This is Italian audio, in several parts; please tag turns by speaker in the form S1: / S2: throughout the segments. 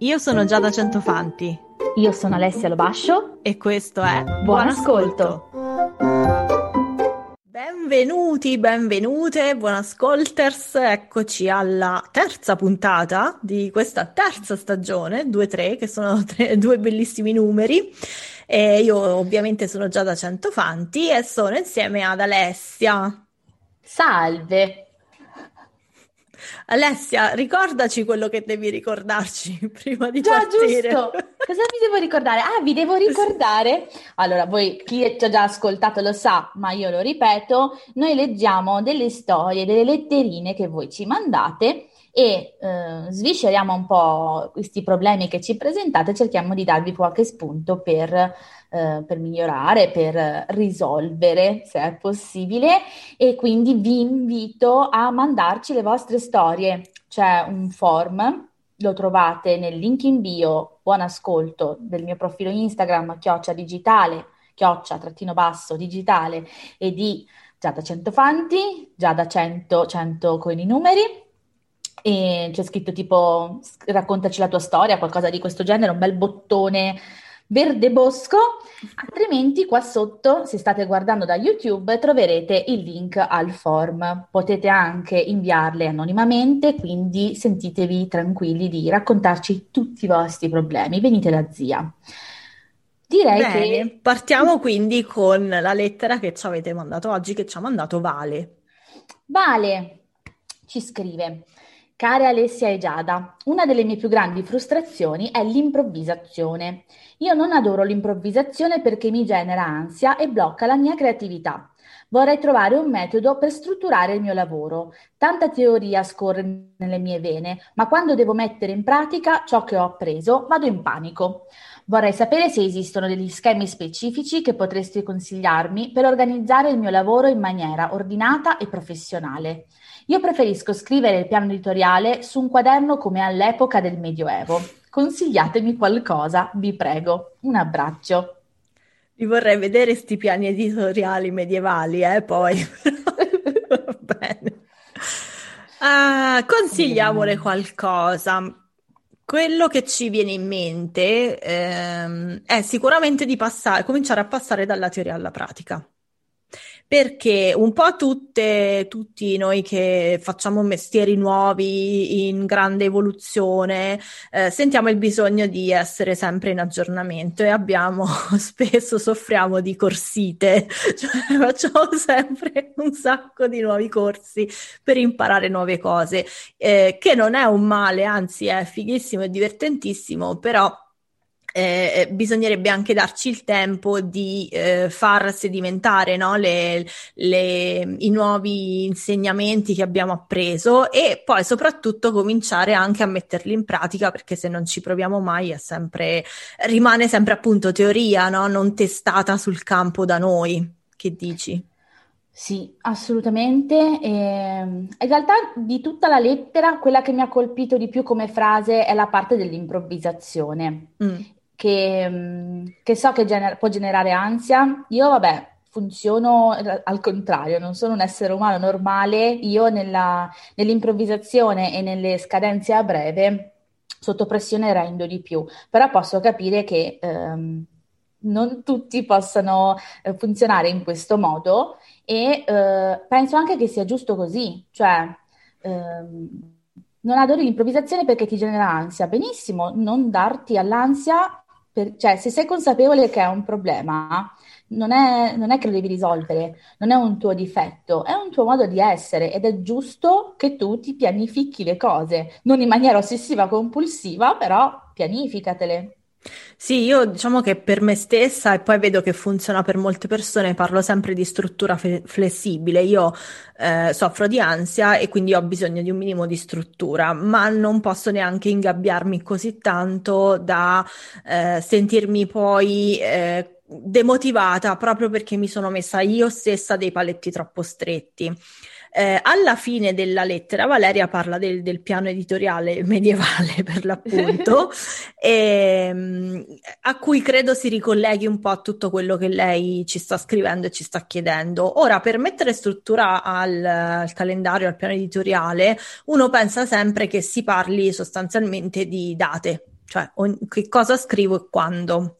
S1: Io sono Giada Centofanti.
S2: Io sono Alessia Lobascio.
S1: E questo è
S2: Buon, Buon ascolto.
S1: Benvenuti, benvenute, buon ascolters. Eccoci alla terza puntata di questa terza stagione, 2-3, che sono tre, due bellissimi numeri. E io ovviamente sono Giada Centofanti e sono insieme ad Alessia.
S2: Salve.
S1: Alessia, ricordaci quello che devi ricordarci prima di
S2: già,
S1: partire.
S2: giusto. Cosa vi devo ricordare? Ah, vi devo ricordare. Allora, voi chi ci ha già ascoltato lo sa, ma io lo ripeto, noi leggiamo delle storie, delle letterine che voi ci mandate e eh, svisceriamo un po' questi problemi che ci presentate, cerchiamo di darvi qualche spunto per, eh, per migliorare, per risolvere se è possibile e quindi vi invito a mandarci le vostre storie. C'è un form, lo trovate nel link in bio, buon ascolto, del mio profilo Instagram, chioccia digitale, chioccia trattino basso digitale e di Giada Centofanti, Giada 100, 100 con i numeri e c'è scritto tipo raccontaci la tua storia, qualcosa di questo genere, un bel bottone verde bosco, altrimenti qua sotto, se state guardando da YouTube, troverete il link al form. Potete anche inviarle anonimamente, quindi sentitevi tranquilli di raccontarci tutti i vostri problemi. Venite da zia.
S1: Direi Bene, che partiamo quindi con la lettera che ci avete mandato oggi, che ci ha mandato Vale.
S2: Vale ci scrive: Care Alessia e Giada, una delle mie più grandi frustrazioni è l'improvvisazione. Io non adoro l'improvvisazione perché mi genera ansia e blocca la mia creatività. Vorrei trovare un metodo per strutturare il mio lavoro. Tanta teoria scorre nelle mie vene, ma quando devo mettere in pratica ciò che ho appreso, vado in panico. Vorrei sapere se esistono degli schemi specifici che potresti consigliarmi per organizzare il mio lavoro in maniera ordinata e professionale. Io preferisco scrivere il piano editoriale su un quaderno come all'epoca del Medioevo. Consigliatemi qualcosa, vi prego. Un abbraccio.
S1: Vi vorrei vedere sti piani editoriali medievali, eh, poi. Bene. Uh, consigliamole qualcosa. Quello che ci viene in mente ehm, è sicuramente di passare, cominciare a passare dalla teoria alla pratica perché un po' tutte, tutti noi che facciamo mestieri nuovi in grande evoluzione eh, sentiamo il bisogno di essere sempre in aggiornamento e abbiamo spesso soffriamo di corsite, cioè facciamo sempre un sacco di nuovi corsi per imparare nuove cose, eh, che non è un male, anzi è fighissimo e divertentissimo, però eh, eh, bisognerebbe anche darci il tempo di eh, far sedimentare no, le, le, i nuovi insegnamenti che abbiamo appreso e poi soprattutto cominciare anche a metterli in pratica perché se non ci proviamo mai è sempre, rimane sempre appunto teoria, no? non testata sul campo da noi. Che dici?
S2: Sì, assolutamente. E, in realtà di tutta la lettera, quella che mi ha colpito di più come frase è la parte dell'improvvisazione. Mm che, mm, che so che gener- può generare ansia. Io, vabbè, funziono al contrario, non sono un essere umano normale, io nella, nell'improvvisazione e nelle scadenze a breve sotto pressione rendo di più, però posso capire che ehm, non tutti possano eh, funzionare in questo modo e eh, penso anche che sia giusto così, cioè ehm, non adori l'improvvisazione perché ti genera ansia, benissimo, non darti all'ansia per, cioè, se sei consapevole che è un problema, non è, non è, che lo devi risolvere, non è un tuo difetto, è un tuo modo di essere ed è giusto che tu ti pianifichi le cose, non in maniera ossessiva compulsiva, però pianificatele.
S1: Sì, io diciamo che per me stessa e poi vedo che funziona per molte persone, parlo sempre di struttura fe- flessibile. Io eh, soffro di ansia e quindi ho bisogno di un minimo di struttura, ma non posso neanche ingabbiarmi così tanto da eh, sentirmi poi eh, demotivata proprio perché mi sono messa io stessa dei paletti troppo stretti. Eh, alla fine della lettera Valeria parla del, del piano editoriale medievale per l'appunto, e, ehm, a cui credo si ricolleghi un po' a tutto quello che lei ci sta scrivendo e ci sta chiedendo. Ora, per mettere struttura al, al calendario, al piano editoriale, uno pensa sempre che si parli sostanzialmente di date cioè ogni, che cosa scrivo e quando.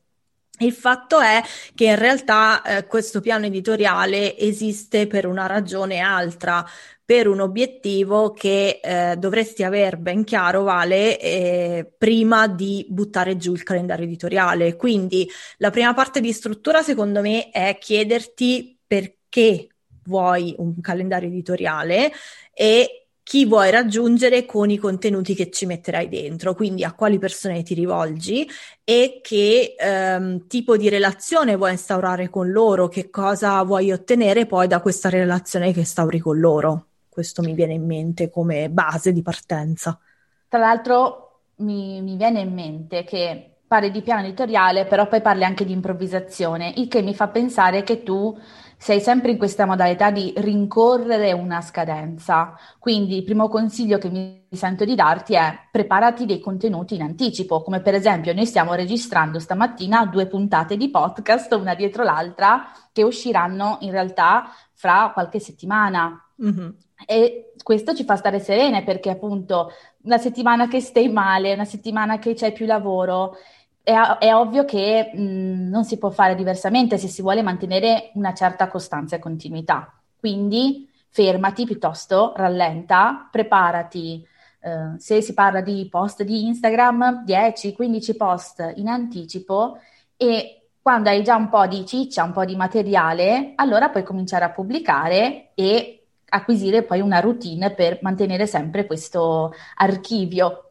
S1: Il fatto è che in realtà eh, questo piano editoriale esiste per una ragione altra, per un obiettivo che eh, dovresti aver ben chiaro, Vale, eh, prima di buttare giù il calendario editoriale. Quindi la prima parte di struttura, secondo me, è chiederti perché vuoi un calendario editoriale e chi vuoi raggiungere con i contenuti che ci metterai dentro, quindi a quali persone ti rivolgi e che ehm, tipo di relazione vuoi instaurare con loro, che cosa vuoi ottenere poi da questa relazione che instauri con loro. Questo mi viene in mente come base di partenza.
S2: Tra l'altro mi, mi viene in mente che parli di piano editoriale, però poi parli anche di improvvisazione, il che mi fa pensare che tu sei sempre in questa modalità di rincorrere una scadenza. Quindi il primo consiglio che mi sento di darti è preparati dei contenuti in anticipo, come per esempio noi stiamo registrando stamattina due puntate di podcast, una dietro l'altra, che usciranno in realtà fra qualche settimana. Mm-hmm. E questo ci fa stare serene perché appunto una settimana che stai male, una settimana che c'è più lavoro, è, è ovvio che mh, non si può fare diversamente se si vuole mantenere una certa costanza e continuità. Quindi fermati piuttosto, rallenta, preparati. Uh, se si parla di post di Instagram, 10-15 post in anticipo e quando hai già un po' di ciccia, un po' di materiale, allora puoi cominciare a pubblicare e acquisire poi una routine per mantenere sempre questo archivio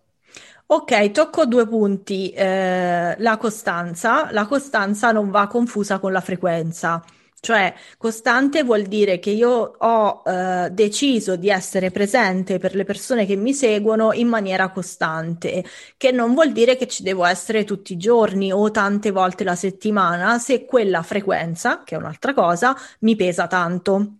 S1: Ok, tocco due punti. Eh, la costanza. La costanza non va confusa con la frequenza. Cioè, costante vuol dire che io ho eh, deciso di essere presente per le persone che mi seguono in maniera costante, che non vuol dire che ci devo essere tutti i giorni o tante volte la settimana, se quella frequenza, che è un'altra cosa, mi pesa tanto.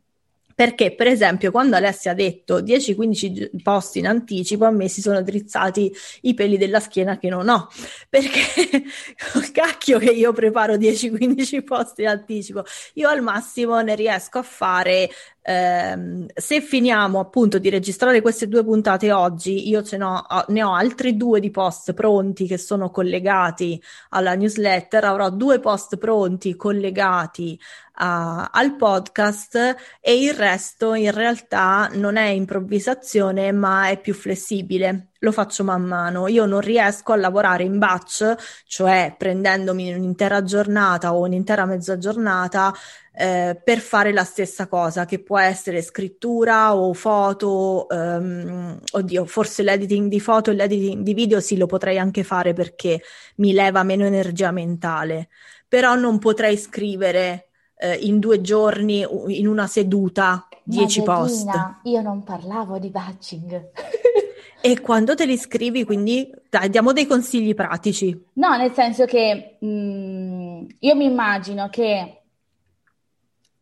S1: Perché, per esempio, quando Alessia ha detto 10-15 posti in anticipo, a me si sono drizzati i peli della schiena che non ho. Perché, cacchio, che io preparo 10-15 posti in anticipo. Io al massimo ne riesco a fare ehm, se finiamo appunto di registrare queste due puntate oggi, io ce n'ho, ne ho altri due di post pronti che sono collegati alla newsletter, avrò due post pronti collegati a, al podcast e il resto in realtà non è improvvisazione ma è più flessibile lo faccio man mano. Io non riesco a lavorare in batch, cioè prendendomi un'intera giornata o un'intera mezza giornata eh, per fare la stessa cosa, che può essere scrittura o foto. Um, oddio, forse l'editing di foto e l'editing di video sì, lo potrei anche fare perché mi leva meno energia mentale, però non potrei scrivere eh, in due giorni, in una seduta, dieci post.
S2: Io non parlavo di batching.
S1: E quando te li scrivi, quindi dai, diamo dei consigli pratici.
S2: No, nel senso che mh, mm, io mi immagino che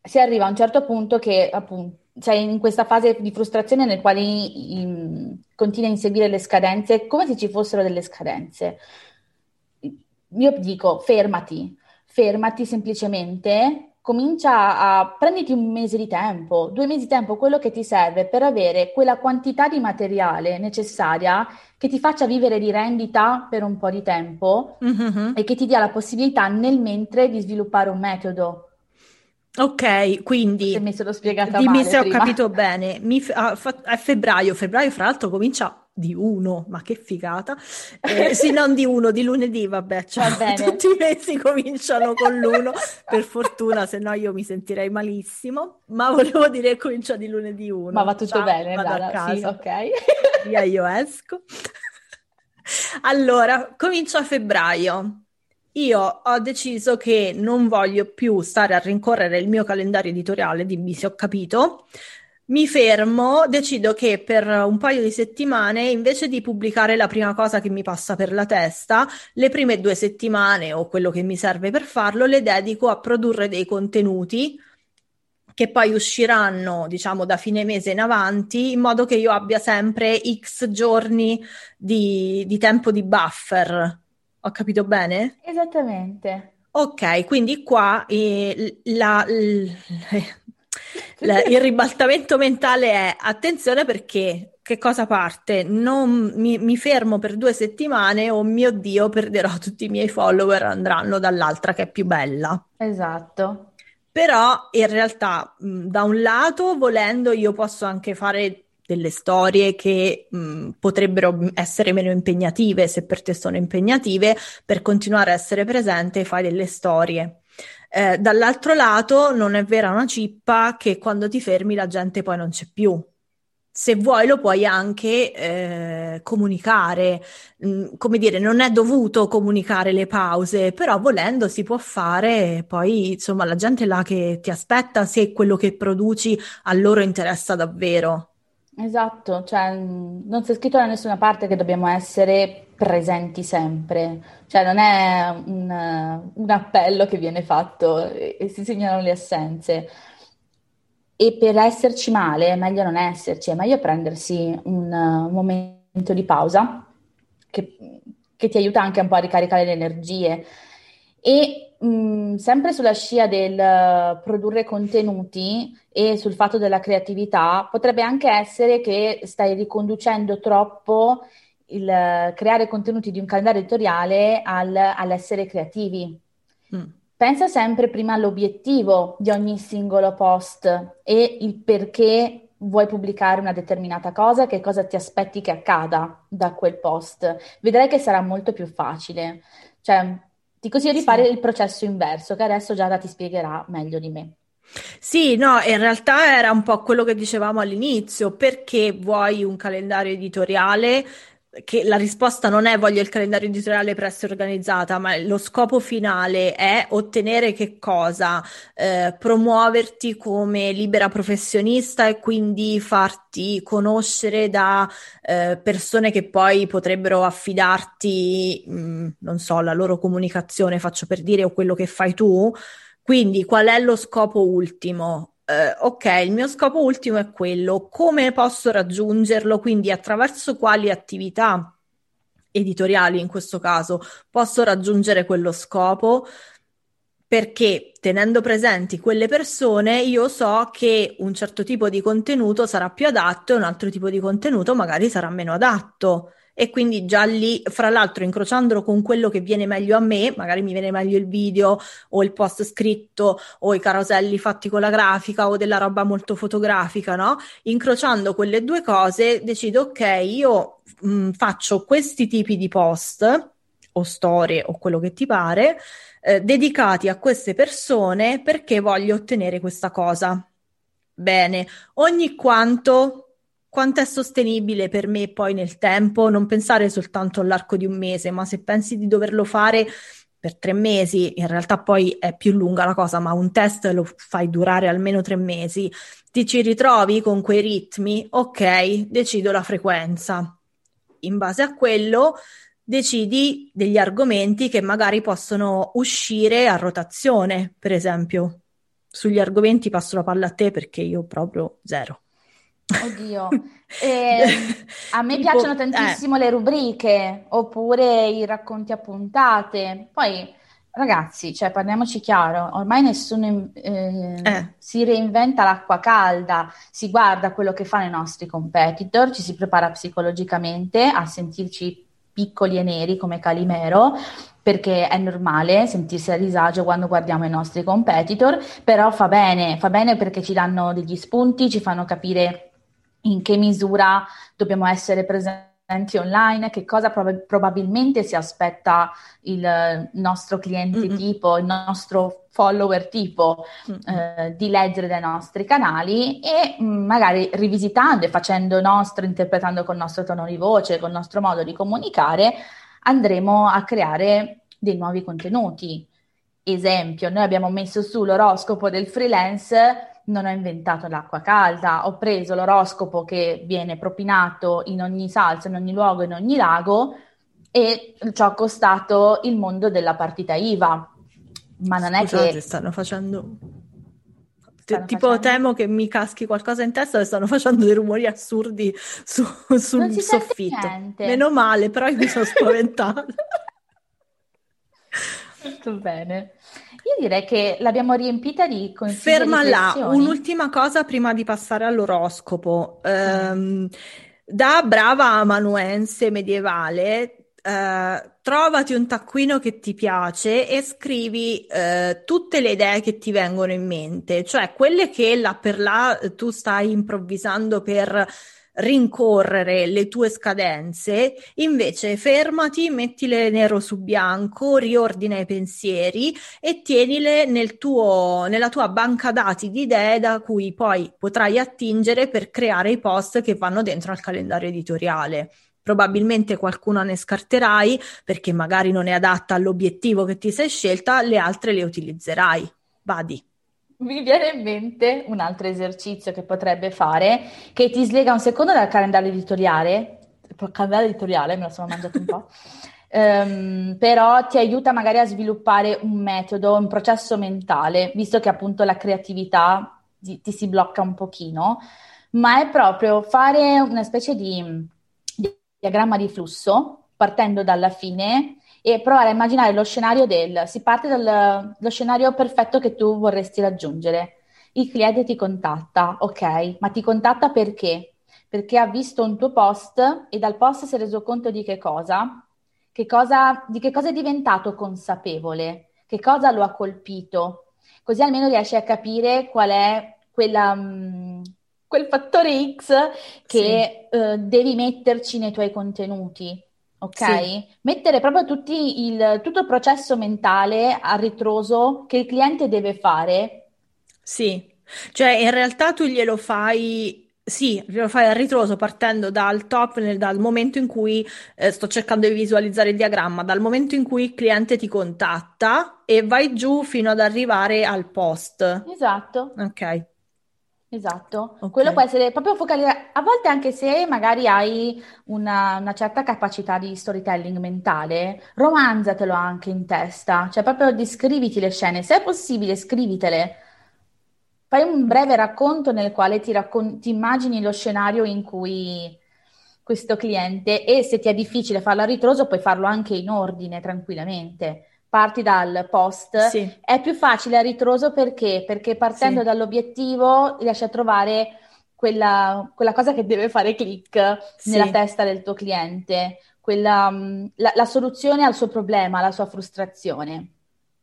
S2: si arriva a un certo punto che appunto sei in questa fase di frustrazione nel quale in, continui a inseguire le scadenze come se ci fossero delle scadenze. Io dico fermati, fermati semplicemente comincia a prenditi un mese di tempo, due mesi di tempo, quello che ti serve per avere quella quantità di materiale necessaria che ti faccia vivere di rendita per un po' di tempo mm-hmm. e che ti dia la possibilità nel mentre di sviluppare un metodo.
S1: Ok, quindi
S2: se mi sono spiegata
S1: dimmi
S2: male
S1: se
S2: prima.
S1: ho capito bene. Mi, a, a, febbraio, febbraio fra l'altro comincia di uno, ma che figata. Eh, sì, non di uno, di lunedì, vabbè, cioè, Va tutti i mesi cominciano con l'uno, per fortuna, se no io mi sentirei malissimo, ma volevo dire che comincia di lunedì uno.
S2: Ma va tutto Ciao, bene,
S1: vado Dara, a casa.
S2: Sì, ok.
S1: Via io esco. Allora, comincio a febbraio. Io ho deciso che non voglio più stare a rincorrere il mio calendario editoriale, dimmi se ho capito, mi fermo, decido che per un paio di settimane, invece di pubblicare la prima cosa che mi passa per la testa, le prime due settimane o quello che mi serve per farlo, le dedico a produrre dei contenuti che poi usciranno, diciamo, da fine mese in avanti, in modo che io abbia sempre X giorni di, di tempo di buffer. Ho capito bene?
S2: Esattamente.
S1: Ok, quindi qua eh, la, la, il ribaltamento mentale è attenzione perché che cosa parte? Non mi, mi, fermo per due settimane, oh mio Dio, perderò tutti i miei follower, andranno dall'altra che è più bella.
S2: Esatto.
S1: Però in realtà, da un lato, volendo, io posso anche fare delle storie che mh, potrebbero essere meno impegnative, se per te sono impegnative, per continuare a essere presente fai delle storie. Eh, dall'altro lato, non è vera una cippa che quando ti fermi la gente poi non c'è più. Se vuoi lo puoi anche eh, comunicare, mm, come dire, non è dovuto comunicare le pause, però volendo si può fare, poi insomma la gente è là che ti aspetta se quello che produci a loro interessa davvero.
S2: Esatto, cioè non c'è scritto da nessuna parte che dobbiamo essere presenti sempre, cioè non è un, un appello che viene fatto e, si segnalano le assenze. E per esserci male è meglio non esserci, è meglio prendersi un, un momento di pausa che, che ti aiuta anche un po' a ricaricare le energie. E mh, sempre sulla scia del uh, produrre contenuti e sul fatto della creatività, potrebbe anche essere che stai riconducendo troppo il uh, creare contenuti di un calendario editoriale al, all'essere creativi. Mm. Pensa sempre prima all'obiettivo di ogni singolo post e il perché vuoi pubblicare una determinata cosa, che cosa ti aspetti che accada da quel post. Vedrai che sarà molto più facile. Cioè, ti consiglio di sì. fare il processo inverso, che adesso Giada ti spiegherà meglio di me.
S1: Sì, no, in realtà era un po' quello che dicevamo all'inizio, perché vuoi un calendario editoriale che la risposta non è voglio il calendario editoriale essere organizzata, ma lo scopo finale è ottenere che cosa? Eh, promuoverti come libera professionista e quindi farti conoscere da eh, persone che poi potrebbero affidarti, mh, mm, non so, la loro comunicazione, faccio per dire, o quello che fai tu. Quindi qual è lo scopo ultimo? Uh, ok, il mio scopo ultimo è quello, come posso raggiungerlo? Quindi attraverso quali attività editoriali in questo caso posso raggiungere quello scopo? Perché tenendo presenti quelle persone, io so che un certo tipo di contenuto sarà più adatto e un altro tipo di contenuto magari sarà meno adatto e quindi già lì, fra l'altro, incrociandolo con quello che viene meglio a me, magari mi viene meglio il video o il post scritto o i caroselli fatti con la grafica o della roba molto fotografica, no? Incrociando quelle due cose, decido, ok, io mh, mm, faccio questi tipi di post o storie o quello che ti pare, eh, dedicati a queste persone perché voglio ottenere questa cosa. Bene, ogni quanto quanto è sostenibile per me poi nel tempo, non pensare soltanto all'arco di un mese, ma se pensi di doverlo fare per tre mesi, in realtà poi è più lunga la cosa, ma un test lo fai durare almeno tre mesi, ti ci ritrovi con quei ritmi, ok, decido la frequenza. In base a quello decidi degli argomenti che magari possono uscire a rotazione, per esempio. Sugli argomenti passo la palla a te perché io proprio zero.
S2: Oddio, eh, a me tipo, piacciono tantissimo eh. le rubriche oppure i racconti a puntate. Poi, ragazzi, cioè, parliamoci chiaro, ormai nessuno eh, eh. si reinventa l'acqua calda, si guarda quello che fanno i nostri competitor, ci si prepara psicologicamente a sentirci piccoli e neri come Calimero perché è normale sentirsi a disagio quando guardiamo i nostri competitor, però fa bene, fa bene perché ci danno degli spunti, ci fanno capire in che misura dobbiamo essere presenti online, che cosa prob- probabilmente si aspetta il nostro cliente mm-hmm. tipo, il nostro follower tipo eh, di leggere dai nostri canali e mh, mm, magari rivisitando e facendo nostro, interpretando col nostro tono di voce, col nostro modo di comunicare, andremo a creare dei nuovi contenuti. Esempio, noi abbiamo messo su l'oroscopo del freelance non ho inventato l'acqua calda, ho preso l'oroscopo che viene propinato in ogni salsa, in ogni luogo, in ogni lago e ci ho accostato il mondo della partita IVA. Ma non Scusate, è che...
S1: stanno facendo... Stanno tipo facendo... temo che mi caschi qualcosa in testa e stanno facendo dei rumori assurdi su, sul soffitto. Meno male, però io mi sono spaventata.
S2: Tutto bene. Io direi che l'abbiamo riempita di consigli
S1: Ferma là, un'ultima cosa prima di passare all'oroscopo. Um, Da brava amanuense medievale, eh, trovati un taccuino che ti piace e scrivi eh, tutte le idee che ti vengono in mente, cioè quelle che là per là tu stai improvvisando per rincorrere le tue scadenze, invece fermati, mettile nero su bianco, riordina i pensieri e tienile nel tuo, nella tua banca dati di idee da cui poi potrai attingere per creare i post che vanno dentro al calendario editoriale. Probabilmente qualcuna ne scarterai perché magari non è adatta all'obiettivo che ti sei scelta, le altre le utilizzerai. Vadi.
S2: Mi viene in mente un altro esercizio che potrebbe fare, che ti slega un secondo dal calendario editoriale, il calendario editoriale me lo sono mangiato un po', um, però ti aiuta magari a sviluppare un metodo, un processo mentale, visto che appunto la creatività ti, ti si blocca un pochino, ma è proprio fare una specie di, di diagramma di flusso, partendo dalla fine e provare a immaginare lo scenario del, si parte dallo scenario perfetto che tu vorresti raggiungere. Il cliente ti contatta, ok, ma ti contatta perché? Perché ha visto un tuo post e dal post si è reso conto di che cosa? Che cosa di che cosa è diventato consapevole? Che cosa lo ha colpito? Così almeno riesci a capire qual è quella, mm, quel fattore X che sì. uh, devi metterci nei tuoi contenuti ok? Sì. Mettere proprio il, tutto il processo mentale a ritroso che il cliente deve fare.
S1: Sì, cioè in realtà tu glielo fai sì, lo fai a ritroso partendo dal top, nel, dal momento in cui eh, sto cercando di visualizzare il diagramma, dal momento in cui il cliente ti contatta e vai giù fino ad arrivare al post.
S2: Esatto.
S1: Ok.
S2: Esatto, okay. quello può essere proprio focalizzato, a volte anche se magari hai una, una, certa capacità di storytelling mentale, romanzatelo anche in testa, cioè proprio descriviti le scene, se è possibile scrivitele, fai un breve racconto nel quale ti, raccon- ti immagini lo scenario in cui questo cliente e se ti è difficile farlo a ritroso puoi farlo anche in ordine tranquillamente parti dal post, sì. è più facile a ritroso perché? Perché partendo sì. dall'obiettivo riesci a trovare quella, quella, cosa che deve fare click sì. nella testa del tuo cliente, quella, mm, la, la soluzione al suo problema, alla sua frustrazione.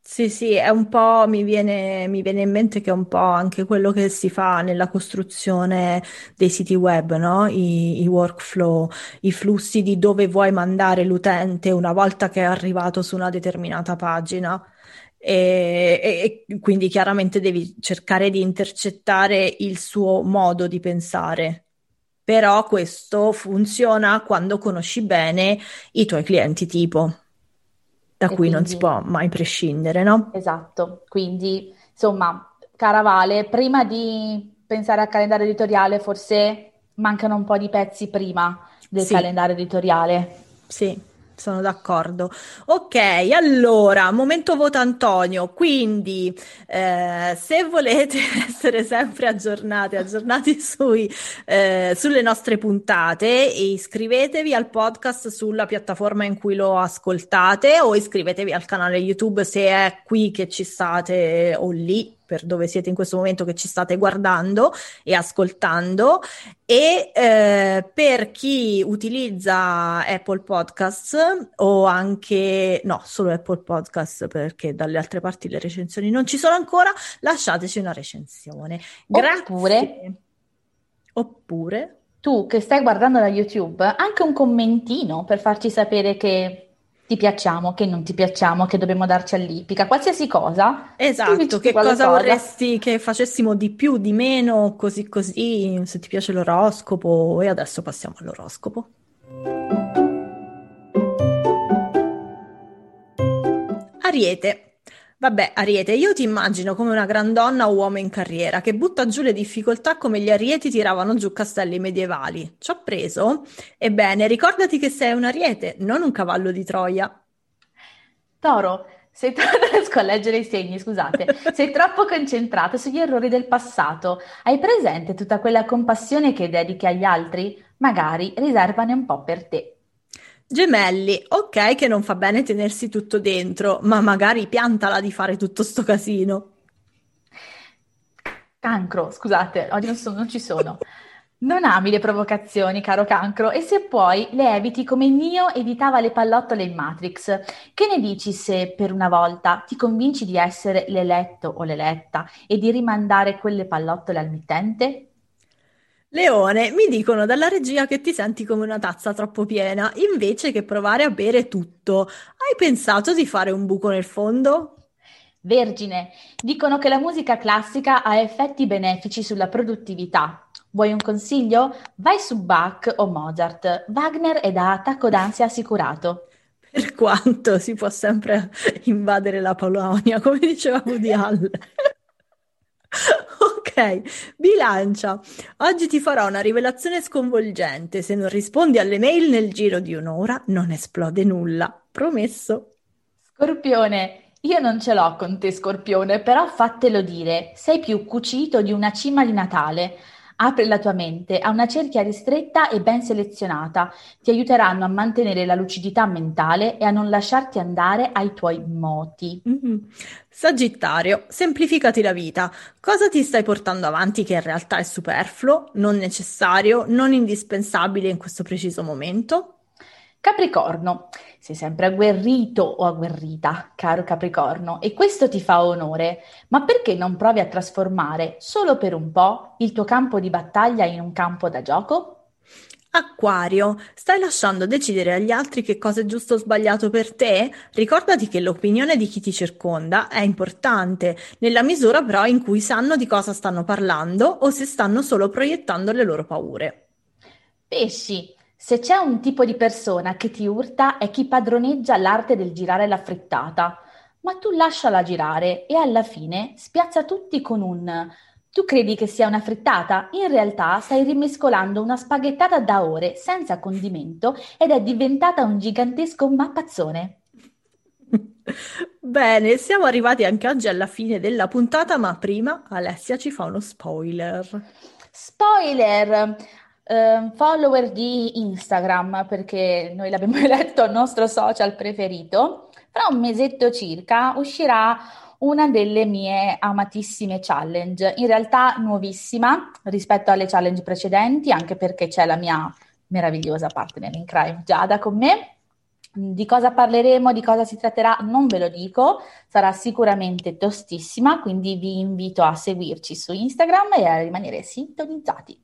S1: Sì, sì, è un po', mi viene, mi viene in mente che è un po' anche quello che si fa nella costruzione dei siti web, no? I, i workflow, i flussi di dove vuoi mandare l'utente una volta che è arrivato su una determinata pagina. E, e quindi chiaramente devi cercare di intercettare il suo modo di pensare. Però questo funziona quando conosci bene i tuoi clienti tipo da cui quindi, non si può mai prescindere, no?
S2: Esatto, quindi insomma, cara Vale, prima di pensare al calendario editoriale forse mancano un po' di pezzi prima del sì. calendario editoriale.
S1: Sì, sono d'accordo. Ok, allora, momento voto Antonio, quindi eh, se volete essere sempre aggiornati, aggiornati sui, eh, sulle nostre puntate, iscrivetevi al podcast sulla piattaforma in cui lo ascoltate o iscrivetevi al canale YouTube se è qui che ci state o lì per dove siete in questo momento che ci state guardando e ascoltando e eh, per chi utilizza Apple Podcasts o anche no, solo Apple Podcasts perché dalle altre parti le recensioni non ci sono ancora, lasciateci una recensione. Grazie.
S2: Oppure,
S1: oppure
S2: tu che stai guardando da YouTube, anche un commentino per farci sapere che ti piacciamo, che non ti piacciamo, che dobbiamo darci all'ippica, qualsiasi cosa.
S1: Esatto, che cosa vorresti che facessimo di più, di meno, così così, se ti piace l'oroscopo. E adesso passiamo all'oroscopo. Ariete. Vabbè, Ariete, io ti immagino come una grandonna o uomo in carriera che butta giù le difficoltà come gli arieti tiravano giù castelli medievali. Ci ho preso? Ebbene, ricordati che sei un ariete, non un cavallo di Troia.
S2: Toro, sei troppo... riesco a leggere i segni, scusate. Sei troppo concentrato sugli errori del passato. Hai presente tutta quella compassione che dedichi agli altri? Magari riservane un po' per te.
S1: Gemelli, ok che non fa bene tenersi tutto dentro, ma magari piantala di fare tutto sto casino.
S2: Cancro, scusate, oggi non, sono, non ci sono. Non ami le provocazioni, caro cancro, e se puoi le eviti come Neo evitava le pallottole in Matrix. Che ne dici se per una volta ti convinci di essere l'eletto o l'eletta e di rimandare quelle pallottole al mittente?
S1: Leone, mi dicono dalla regia che ti senti come una tazza troppo piena, invece che provare a bere tutto. Hai pensato di fare un buco nel fondo?
S2: Vergine, dicono che la musica classica ha effetti benefici sulla produttività. Vuoi un consiglio? Vai su Bach o Mozart. Wagner è da attacco d'ansia assicurato.
S1: Per quanto si può sempre invadere la Polonia, come diceva Woody Allen. Ok, bilancia. Oggi ti farò una rivelazione sconvolgente. Se non rispondi alle mail nel giro di un'ora, non esplode nulla. Promesso.
S2: Scorpione, io non ce l'ho con te, Scorpione, però fatelo dire, sei più cucito di una cima di Natale. Apri la tua mente a una cerchia ristretta e ben selezionata. Ti aiuteranno a mantenere la lucidità mentale e a non lasciarti andare ai tuoi moti.
S1: Mm-hmm. Sagittario, semplificati la vita. Cosa ti stai portando avanti che in realtà è superfluo, non necessario, non indispensabile in questo preciso momento?
S2: Capricorno, sei sempre agguerrito o agguerrita, caro Capricorno, e questo ti fa onore, ma perché non provi a trasformare solo per un po' il tuo campo di battaglia in un campo da gioco?
S1: Acquario, stai lasciando decidere agli altri che cosa è giusto o sbagliato per te? Ricordati che l'opinione di chi ti circonda è importante, nella misura però in cui sanno di cosa stanno parlando o se stanno solo proiettando le loro paure.
S2: Pesci, se c'è un tipo di persona che ti urta è chi padroneggia l'arte del girare la frittata, ma tu lasciala girare e alla fine spiazza tutti con un tu credi che sia una frittata? In realtà stai rimescolando una spaghettata da ore senza condimento ed è diventata un gigantesco mappazzone.
S1: Bene, siamo arrivati anche oggi alla fine della puntata, ma prima Alessia ci fa uno spoiler.
S2: Spoiler! Uh, follower di Instagram, perché noi l'abbiamo eletto il nostro social preferito, fra un mesetto circa uscirà una delle mie amatissime challenge, in realtà nuovissima rispetto alle challenge precedenti, anche perché c'è la mia meravigliosa partner in crime Giada con me. Di cosa parleremo, di cosa si tratterà, non ve lo dico, sarà sicuramente tostissima, quindi vi invito a seguirci su Instagram e a rimanere sintonizzati.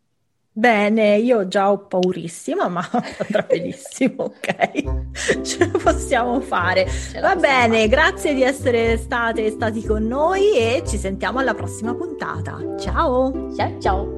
S1: Bene, io già ho paurissima, ma andrà benissimo, ok? Ce la possiamo fare. Va bene, fare. grazie di essere state stati con noi e ci sentiamo alla prossima puntata. Ciao!
S2: Ciao ciao!